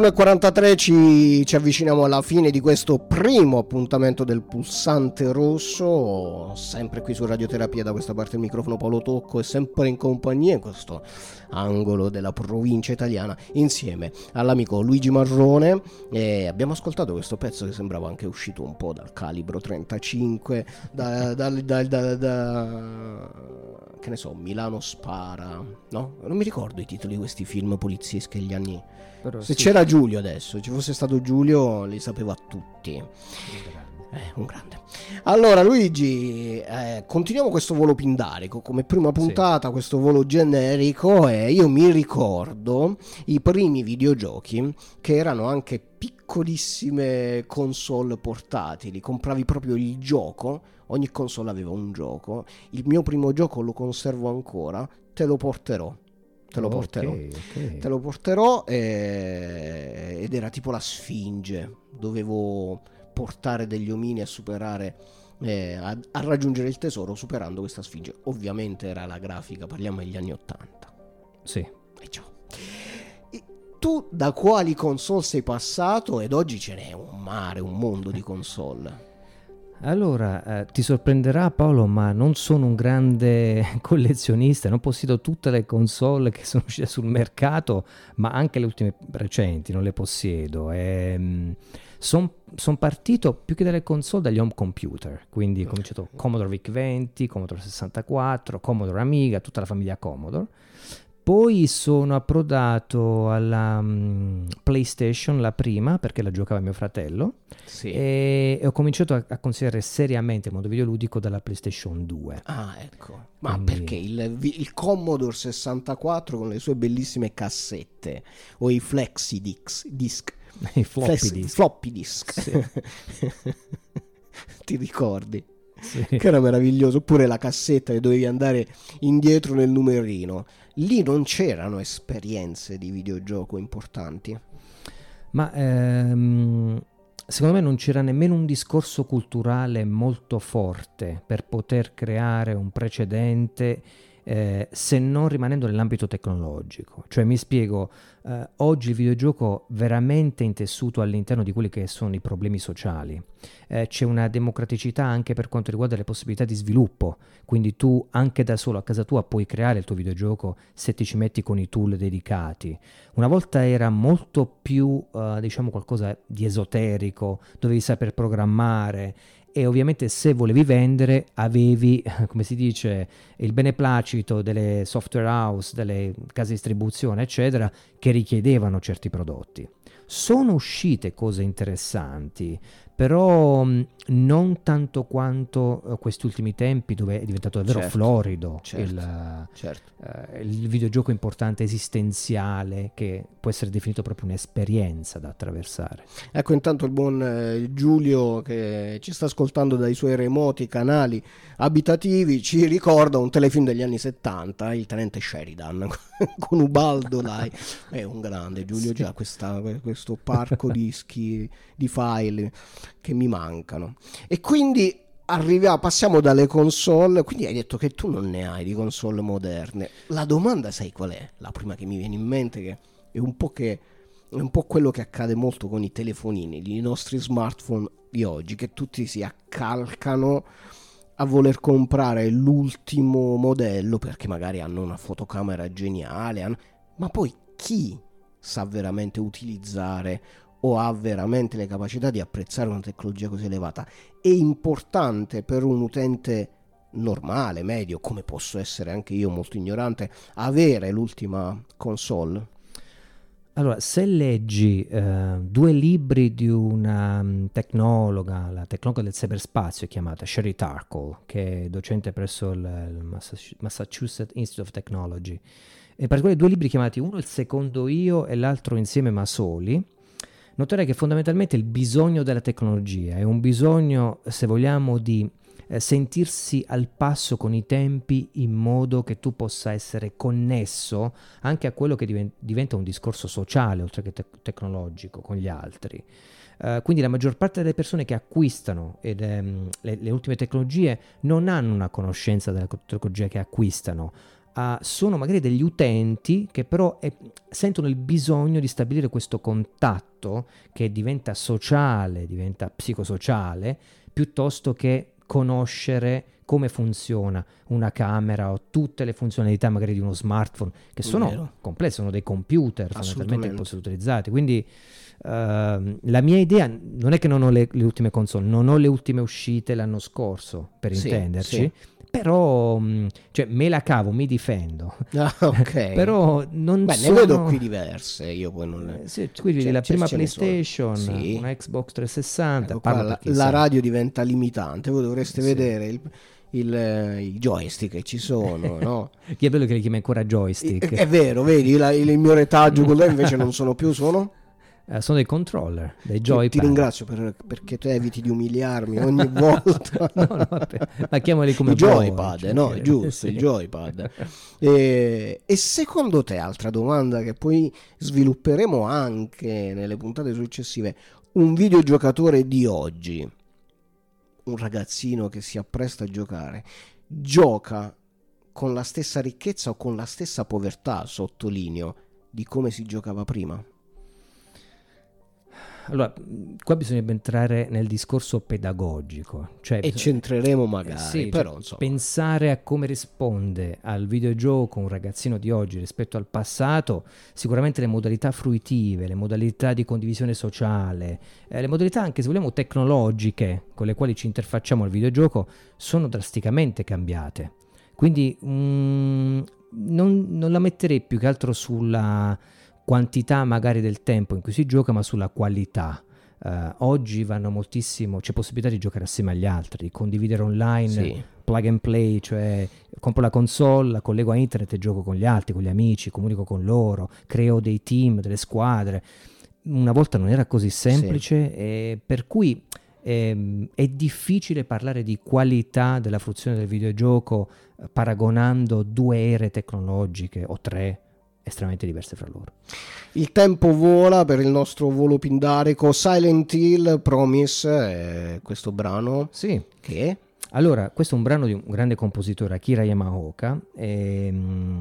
21.43 ci, ci, avviciniamo alla fine di questo primo appuntamento del pulsante rosso, sempre qui su Radioterapia da questa parte il microfono Paolo Tocco e sempre in compagnia in questo angolo della provincia italiana insieme all'amico Luigi Marrone e abbiamo ascoltato questo pezzo che sembrava anche uscito un po' dal calibro 35, da, da, da, da che ne so, Milano spara, no? Non mi ricordo i titoli di questi film polizieschi degli anni però Se sì. c'era Giulio adesso, ci fosse stato Giulio, li sapeva tutti. Eh, un grande. Allora, Luigi, eh, continuiamo questo volo pindarico come prima puntata, sì. questo volo generico. E io mi ricordo i primi videogiochi che erano anche piccoli piccolissime console portatili, compravi proprio il gioco, ogni console aveva un gioco, il mio primo gioco lo conservo ancora, te lo porterò. Te lo Ok, porterò. ok. Te lo porterò eh, ed era tipo la Sfinge. Dovevo portare degli omini a superare, eh, a, a raggiungere il tesoro superando questa Sfinge. Ovviamente era la grafica, parliamo degli anni 80. Sì. E ciao. E tu da quali console sei passato? Ed oggi ce n'è un mare, un mondo di console. Allora, eh, ti sorprenderà Paolo, ma non sono un grande <laughs> collezionista, non possiedo tutte le console che sono uscite sul mercato, ma anche le ultime recenti non le possiedo. Sono partito più che dalle console dagli home computer, quindi ho cominciato Commodore VIC-20, Commodore 64, Commodore Amiga, tutta la famiglia Commodore. Poi sono approdato alla mm, PlayStation, la prima, perché la giocava mio fratello. Sì. E, e ho cominciato a, a considerare seriamente il mondo videoludico dalla PlayStation 2. Ah, ecco. Ma Quindi- perché il, il Commodore 64 con le sue bellissime cassette o i flexi disc, disc <laughs> I floppy flex- disk. floppy disk. Sì. <laughs> Ti ricordi? Sì. Che era meraviglioso. Oppure la cassetta che dovevi andare indietro nel numerino. Lì non c'erano esperienze di videogioco importanti. Ma ehm, secondo me non c'era nemmeno un discorso culturale molto forte per poter creare un precedente eh, se non rimanendo nell'ambito tecnologico. Cioè mi spiego, eh, oggi il videogioco veramente intessuto all'interno di quelli che sono i problemi sociali. Eh, c'è una democraticità anche per quanto riguarda le possibilità di sviluppo, quindi tu anche da solo a casa tua puoi creare il tuo videogioco se ti ci metti con i tool dedicati. Una volta era molto più, eh, diciamo, qualcosa di esoterico, dovevi saper programmare e ovviamente se volevi vendere avevi, <laughs> come si dice, il beneplacito delle software house, delle case di distribuzione, eccetera, che richiedevano certi prodotti. Sono uscite cose interessanti, però non tanto quanto eh, questi ultimi tempi dove è diventato davvero Certo, florido certo. il, Certo. eh, il videogioco importante esistenziale che può essere definito proprio un'esperienza da attraversare. Ecco intanto il buon eh, Giulio che ci sta ascoltando dai suoi remoti canali abitativi ci ricorda un telefilm degli anni 70, il tenente Sheridan <laughs> con Ubaldo dai, è un grande Giulio già questa- questo parco dischi di file che mi mancano. E quindi arriviamo, passiamo dalle console, quindi hai detto che tu non ne hai di console moderne. La domanda sai qual è? La prima che mi viene in mente che è un po' che è un po' quello che accade molto con i telefonini, i nostri smartphone di oggi, che tutti si accalcano a voler comprare l'ultimo modello perché magari hanno una fotocamera geniale, hanno- ma poi chi sa veramente utilizzare o ha veramente le capacità di apprezzare una tecnologia così elevata? È importante per un utente normale, medio, come posso essere anche io molto ignorante, avere l'ultima console? Allora, se leggi eh, due libri di una mm, tecnologa, la tecnologa del cyberspazio chiamata Sherry Tarkle, che è docente presso il, il Massach- Massachusetts Institute of Technology, in particolare due libri chiamati uno Il secondo io e l'altro Insieme ma soli, noterai che fondamentalmente il bisogno della tecnologia è un bisogno, se vogliamo, di eh, sentirsi al passo con i tempi in modo che tu possa essere connesso anche a quello che diven- diventa un discorso sociale oltre che tec- tecnologico con gli altri. Eh, quindi la maggior parte delle persone che acquistano ed, ehm, le, le ultime tecnologie non hanno una conoscenza della tecnologia che acquistano, ah, sono magari degli utenti che però eh, sentono il bisogno di stabilire questo contatto che diventa sociale, diventa psicosociale, piuttosto che conoscere come funziona una camera o tutte le funzionalità magari di uno smartphone che sono complesse, sono dei computer fondamentalmente che possono essere utilizzati. Quindi la mia idea non è che non ho le, le ultime console, non ho le ultime uscite l'anno scorso, per Sì, intenderci. sì. Però, mh, cioè, me la cavo, mi difendo. <laughs> Ah, ok. <laughs> Però non Beh, sono... ne vedo qui diverse, io poi non le... Sì, qui vedi Ce- la prima. PlayStation, Sì. una Xbox 360. Ecco qua, la, la radio diventa limitante, voi dovreste vedere il, il, eh, i joystick che ci sono, <laughs> no? Chi è bello che li chiama ancora joystick. È vero, vedi, la- il mio retaggio, quello invece non sono più, sono? Uh, sono dei controller, dei joypad. Ti ringrazio per, perché tu eviti di umiliarmi ogni volta. <laughs> no, no, <laughs> ma chiamali come I joypad, no, cioè, giusto, sì. il joypad. E, e, secondo te, altra domanda che poi svilupperemo anche nelle puntate successive, un videogiocatore di oggi, un ragazzino che si appresta a giocare, gioca con la stessa ricchezza o con la stessa povertà, sottolineo, di come si giocava prima? Allora, qua bisognerebbe entrare nel discorso pedagogico. Cioè e centreremo magari, sì, però insomma. Pensare a come risponde al videogioco un ragazzino di oggi rispetto al passato, sicuramente le modalità fruitive, le modalità di condivisione sociale, eh, le modalità anche se vogliamo tecnologiche con le quali ci interfacciamo al videogioco sono drasticamente cambiate. Quindi mm, non, non la metterei più che altro sulla quantità magari del tempo in cui si gioca, ma sulla qualità. Uh, oggi vanno moltissimo, c'è possibilità di giocare assieme agli altri, di condividere online, sì. plug and play, cioè compro la console, la collego a internet e gioco con gli altri, con gli amici, comunico con loro, creo dei team, delle squadre. Una volta non era così semplice, sì. per cui eh, è difficile parlare di qualità della fruizione del videogioco eh, paragonando due ere tecnologiche o tre estremamente diverse fra loro. Il tempo vola per il nostro volo pindarico. Silent Hill Promise, eh, questo brano. Sì. Che? Allora, questo è un brano di un grande compositore, Akira Yamaoka. E, ehm,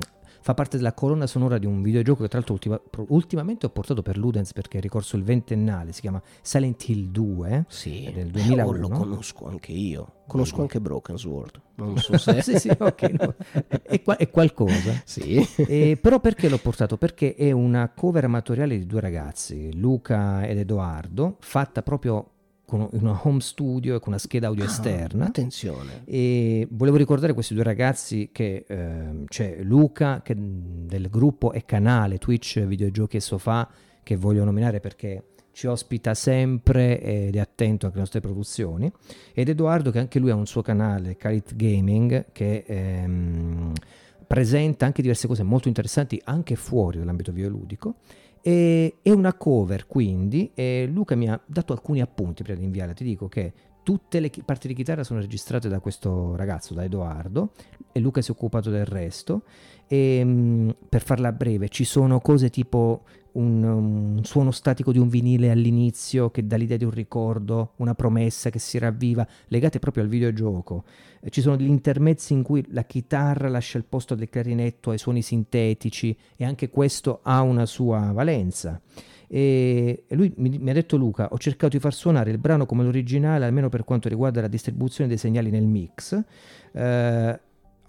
fa parte della colonna sonora di un videogioco che tra l'altro ultima, ultimamente ho portato per Ludens perché è ricorso il ventennale, si chiama Silent Hill 2 sì, del 2001. Eh, lo conosco anche io, conosco anche Broken Sword, non so <laughs> se... sì, sì, ok, no. è, qua- è, qualcosa. <laughs> sì. E, però perché l'ho portato? Perché è una cover amatoriale di due ragazzi, Luca ed Edoardo, fatta proprio con una home studio e con una scheda audio ah, esterna. Attenzione. E volevo ricordare questi due ragazzi che eh, c'è Luca che, del gruppo e canale Twitch Videogiochi e Sofà che voglio nominare perché ci ospita sempre ed è attento anche alle nostre produzioni ed Edoardo che anche lui ha un suo canale Carit Gaming che ehm, presenta anche diverse cose molto interessanti anche fuori dall'ambito videoludico e, è una cover quindi, e Luca mi ha dato alcuni appunti prima di inviare, ti dico che tutte le parti di chitarra sono registrate da questo ragazzo, da Edoardo, e Luca si è occupato del resto. E, mm, per farla breve, ci sono cose tipo un, un, suono statico di un vinile all'inizio che dà l'idea di un ricordo, una promessa che si ravviva, legate proprio al videogioco. Eh, ci sono degli intermezzi in cui la chitarra lascia il posto del clarinetto ai suoni sintetici e anche questo ha una sua valenza. E lui mi, mi, ha detto Luca, ho cercato di far suonare il brano come l'originale, almeno per quanto riguarda la distribuzione dei segnali nel mix. Eh,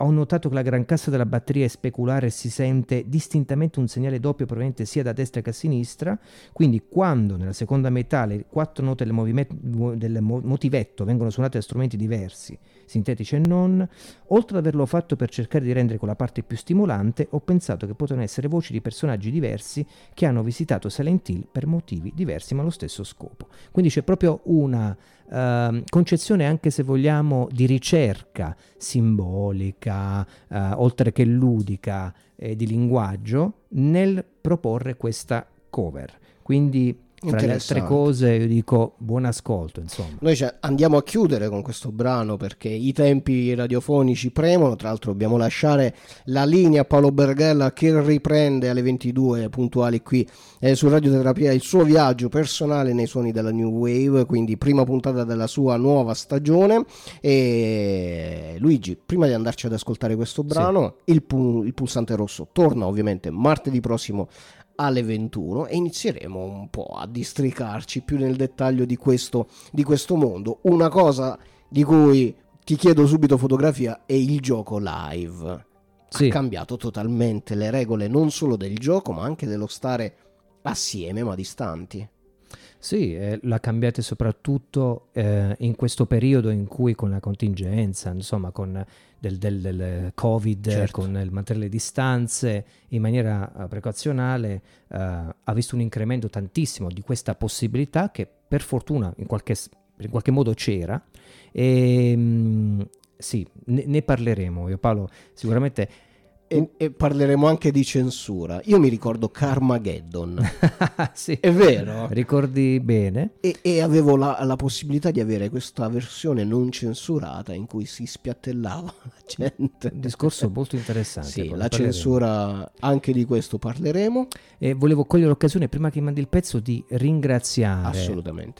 ho notato che la gran cassa della batteria è speculare e si sente distintamente un segnale doppio proveniente sia da destra che a sinistra, quindi quando nella seconda metà le quattro note del, del motivetto vengono suonate da strumenti diversi, sintetici e non, oltre ad averlo fatto per cercare di rendere quella parte più stimolante, ho pensato che potevano essere voci di personaggi diversi che hanno visitato Silent Hill per motivi diversi ma allo stesso scopo. Quindi c'è proprio una uh, concezione anche se vogliamo di ricerca simbolica, uh, oltre che ludica e di linguaggio, nel proporre questa cover. Quindi fra le altre cose io dico buon ascolto insomma. Noi andiamo a chiudere con questo brano perché i tempi radiofonici premono. Tra l'altro dobbiamo lasciare la linea a Paolo Berghella che riprende alle 22 puntuali qui eh, su Radioterapia il suo viaggio personale nei suoni della New Wave quindi prima puntata della sua nuova stagione. E Luigi prima di andarci ad ascoltare questo brano sì. il, pu- il pulsante rosso torna ovviamente martedì prossimo alle 21 e inizieremo un po' a districarci più nel dettaglio di questo, di questo mondo. Una cosa di cui ti chiedo subito fotografia è il gioco live. Sì. Ha cambiato totalmente le regole non solo del gioco ma anche dello stare assieme ma distanti. Sì, eh, l'ha cambiata soprattutto eh, in questo periodo in cui con la contingenza, insomma, con del, del, del Covid, certo. con il mantenere le distanze in maniera uh, precauzionale, uh, ha visto un incremento tantissimo di questa possibilità che per fortuna in qualche, in qualche modo c'era. E, mh, sì, ne, ne, parleremo. Io Paolo sicuramente E, e, parleremo anche di censura. Io mi ricordo Carmageddon. <laughs> sì. È vero? Ricordi bene. E, e avevo la, la, possibilità di avere questa versione non censurata in cui si spiattellava la gente. Un discorso molto interessante. Sì, la parleremo. censura, anche di questo parleremo. E volevo cogliere l'occasione, prima che mandi il pezzo, di ringraziare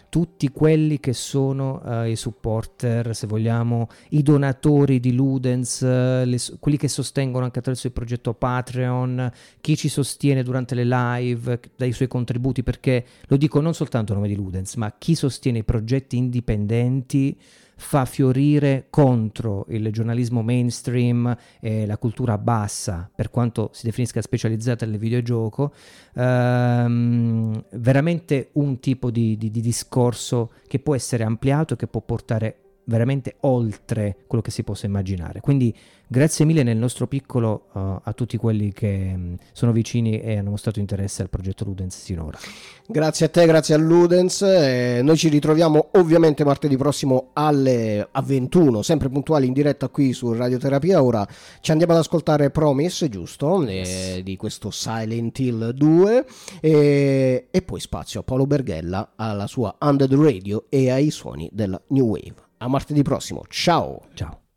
tutti quelli che sono uh, i supporter, se vogliamo, i donatori di Ludens, uh, le, quelli che sostengono anche attraverso attraverso il progetto Patreon, chi ci sostiene durante le live, dai suoi contributi, perché lo dico non soltanto a nome di Ludens, ma chi sostiene i progetti indipendenti fa fiorire contro il giornalismo mainstream e la cultura bassa, per quanto si definisca specializzata nel videogioco, ehm, veramente un tipo di, di, di discorso che può essere ampliato e che può portare veramente oltre quello che si possa immaginare. Quindi grazie mille nel nostro piccolo uh, a tutti quelli che um, sono vicini e hanno mostrato interesse al progetto Ludens sinora. Grazie a te, grazie a Ludens. Eh, noi ci ritroviamo ovviamente martedì prossimo alle a 21, sempre puntuali in diretta qui su Radioterapia. Ora ci andiamo ad ascoltare Promise, giusto? Eh, yes. di questo Silent Hill 2 e, e poi spazio a Paolo Berghella alla sua Under Radio e ai suoni della New Wave. A martedì prossimo. Ciao. Ciao.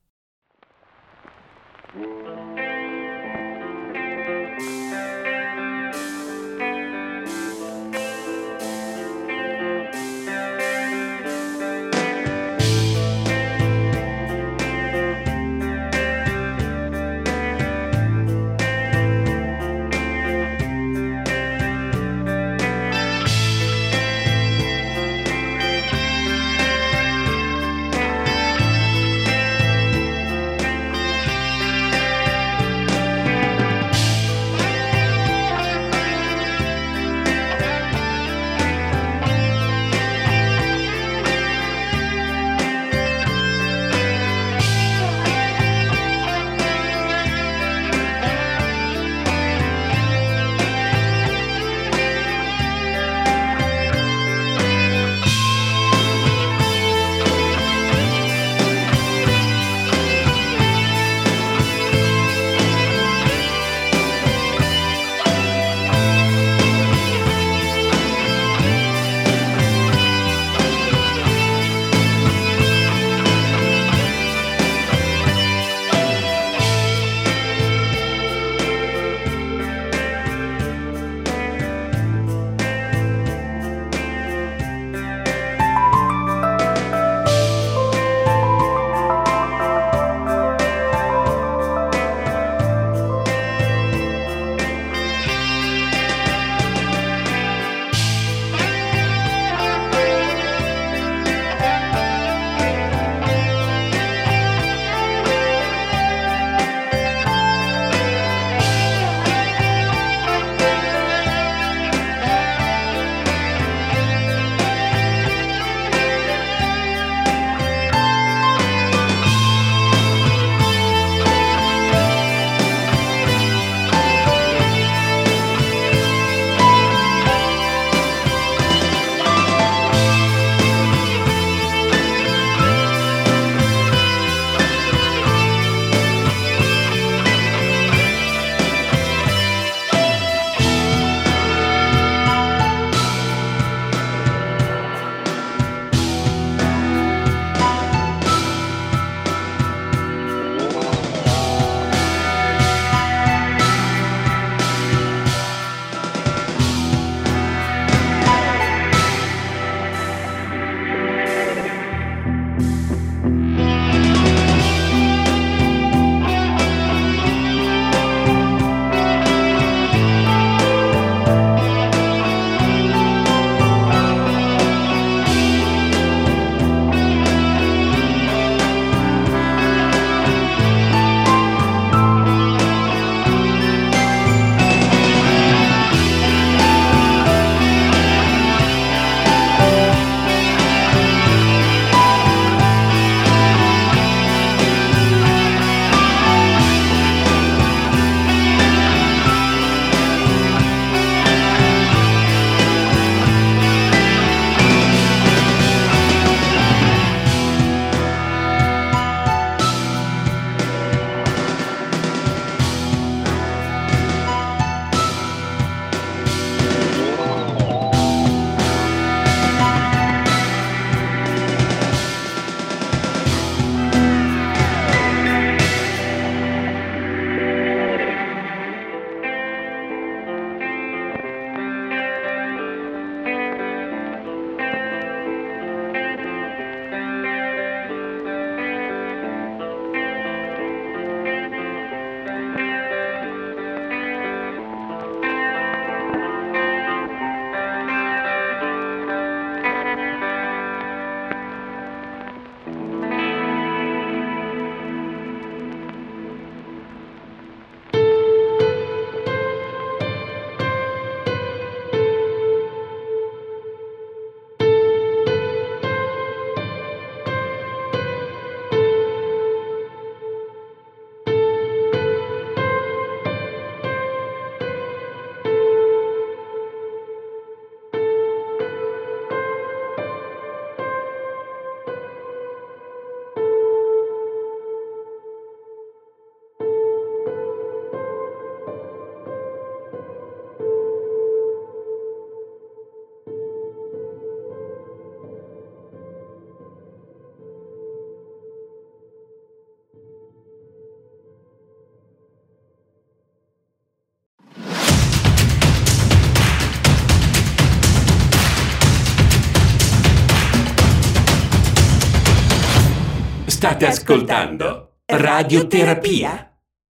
State ascoltando Radioterapia.